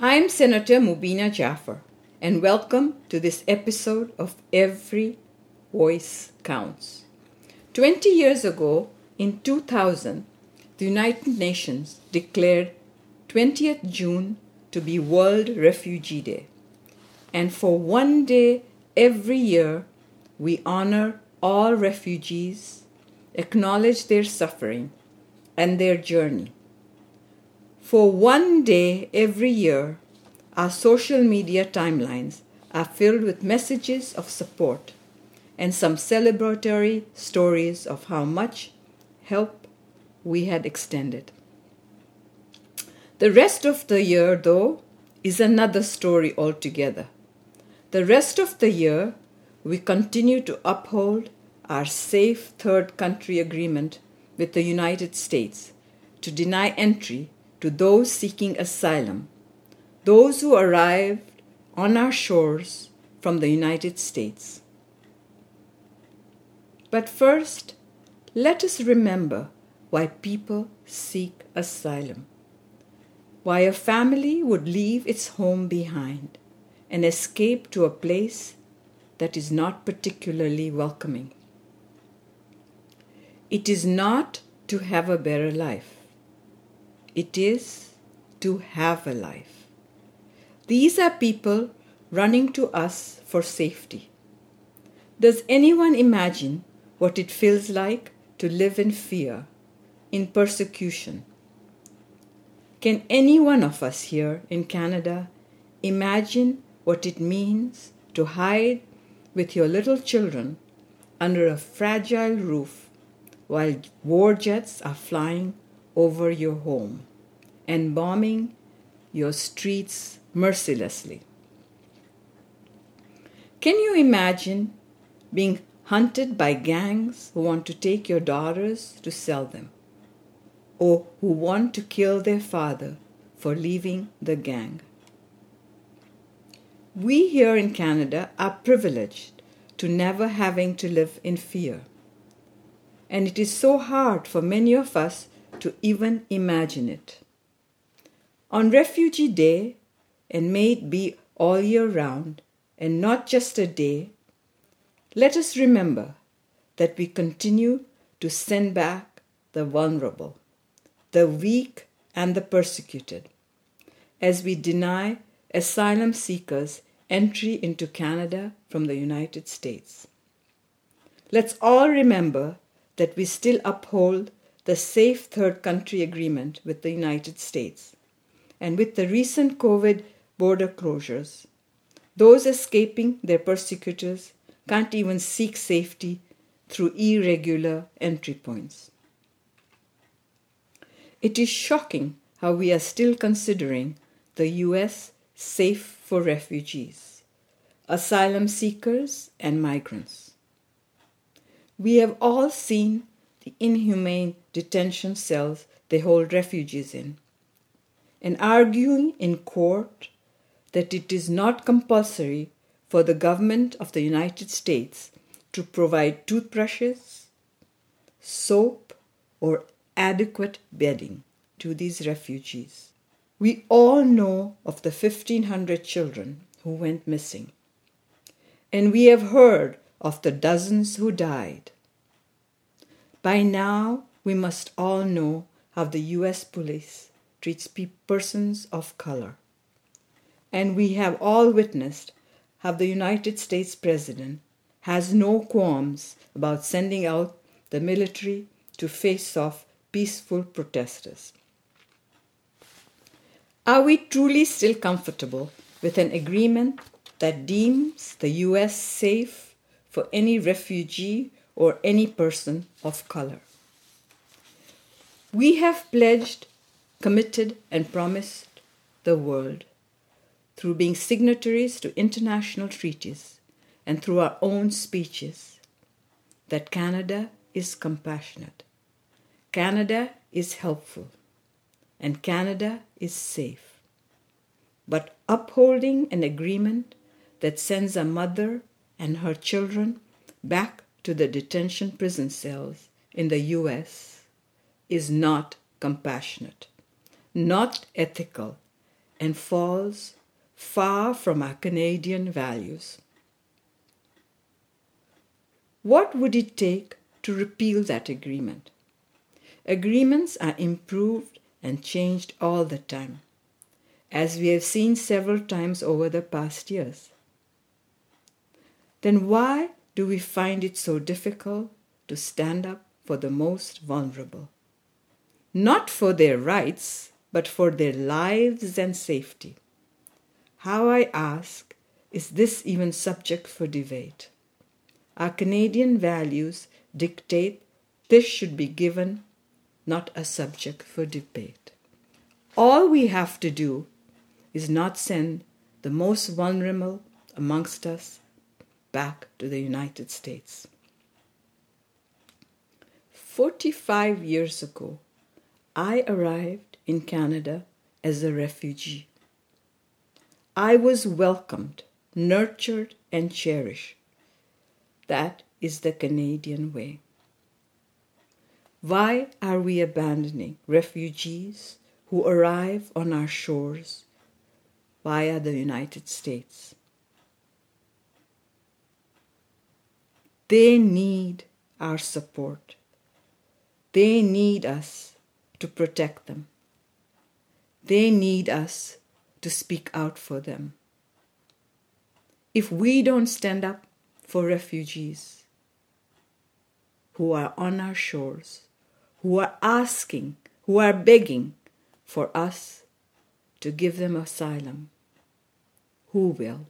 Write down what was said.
I'm Senator Mobina Jaffer, and welcome to this episode of Every Voice Counts. 20 years ago, in 2000, the United Nations declared 20th June to be World Refugee Day. And for one day every year, we honor all refugees, acknowledge their suffering and their journey. For one day every year, our social media timelines are filled with messages of support and some celebratory stories of how much help we had extended. The rest of the year, though, is another story altogether. The rest of the year, we continue to uphold our safe third country agreement with the United States to deny entry to those seeking asylum, those who arrived on our shores from the United States. But first, let us remember why people seek asylum why a family would leave its home behind and escape to a place that is not particularly welcoming. It is not to have a better life, it is to have a life. These are people running to us for safety. Does anyone imagine what it feels like to live in fear, in persecution, can any one of us here in Canada imagine what it means to hide with your little children under a fragile roof while war jets are flying over your home and bombing your streets mercilessly? Can you imagine being hunted by gangs who want to take your daughters to sell them? or who want to kill their father for leaving the gang. We here in Canada are privileged to never having to live in fear. And it is so hard for many of us to even imagine it. On Refugee Day, and may it be all year round and not just a day, let us remember that we continue to send back the vulnerable the weak, and the persecuted, as we deny asylum seekers entry into Canada from the United States. Let's all remember that we still uphold the Safe Third Country Agreement with the United States. And with the recent COVID border closures, those escaping their persecutors can't even seek safety through irregular entry points. It is shocking how we are still considering the US safe for refugees, asylum seekers, and migrants. We have all seen the inhumane detention cells they hold refugees in, and arguing in court that it is not compulsory for the government of the United States to provide toothbrushes, soap, or adequate bedding to these refugees. We all know of the 1,500 children who went missing, and we have heard of the dozens who died. By now, we must all know how the US police treats pe- persons of color. And we have all witnessed how the United States President has no qualms about sending out the military to face off peaceful protesters. Are we truly still comfortable with an agreement that deems the US safe for any refugee or any person of color? We have pledged, committed, and promised the world through being signatories to international treaties and through our own speeches that Canada is compassionate Canada is helpful and Canada is safe. But upholding an agreement that sends a mother and her children back to the detention prison cells in the US is not compassionate, not ethical, and falls far from our Canadian values. What would it take to repeal that agreement? Agreements are improved and changed all the time, as we have seen several times over the past years. Then why do we find it so difficult to stand up for the most vulnerable? Not for their rights, but for their lives and safety. How, I ask, is this even subject for debate? Our Canadian values dictate this should be given, not a subject for debate. All we have to do is not send the most vulnerable amongst us back to the United States. 45 years ago, I arrived in Canada as a refugee. I was welcomed, nurtured, and cherished. That is the Canadian way. Why are we abandoning refugees who arrive on our shores via the United States? They need our support. They need us to protect them. They need us to speak out for them. If we don't stand up for refugees who are on our shores, who are asking, who are begging for us to give them asylum. Who will?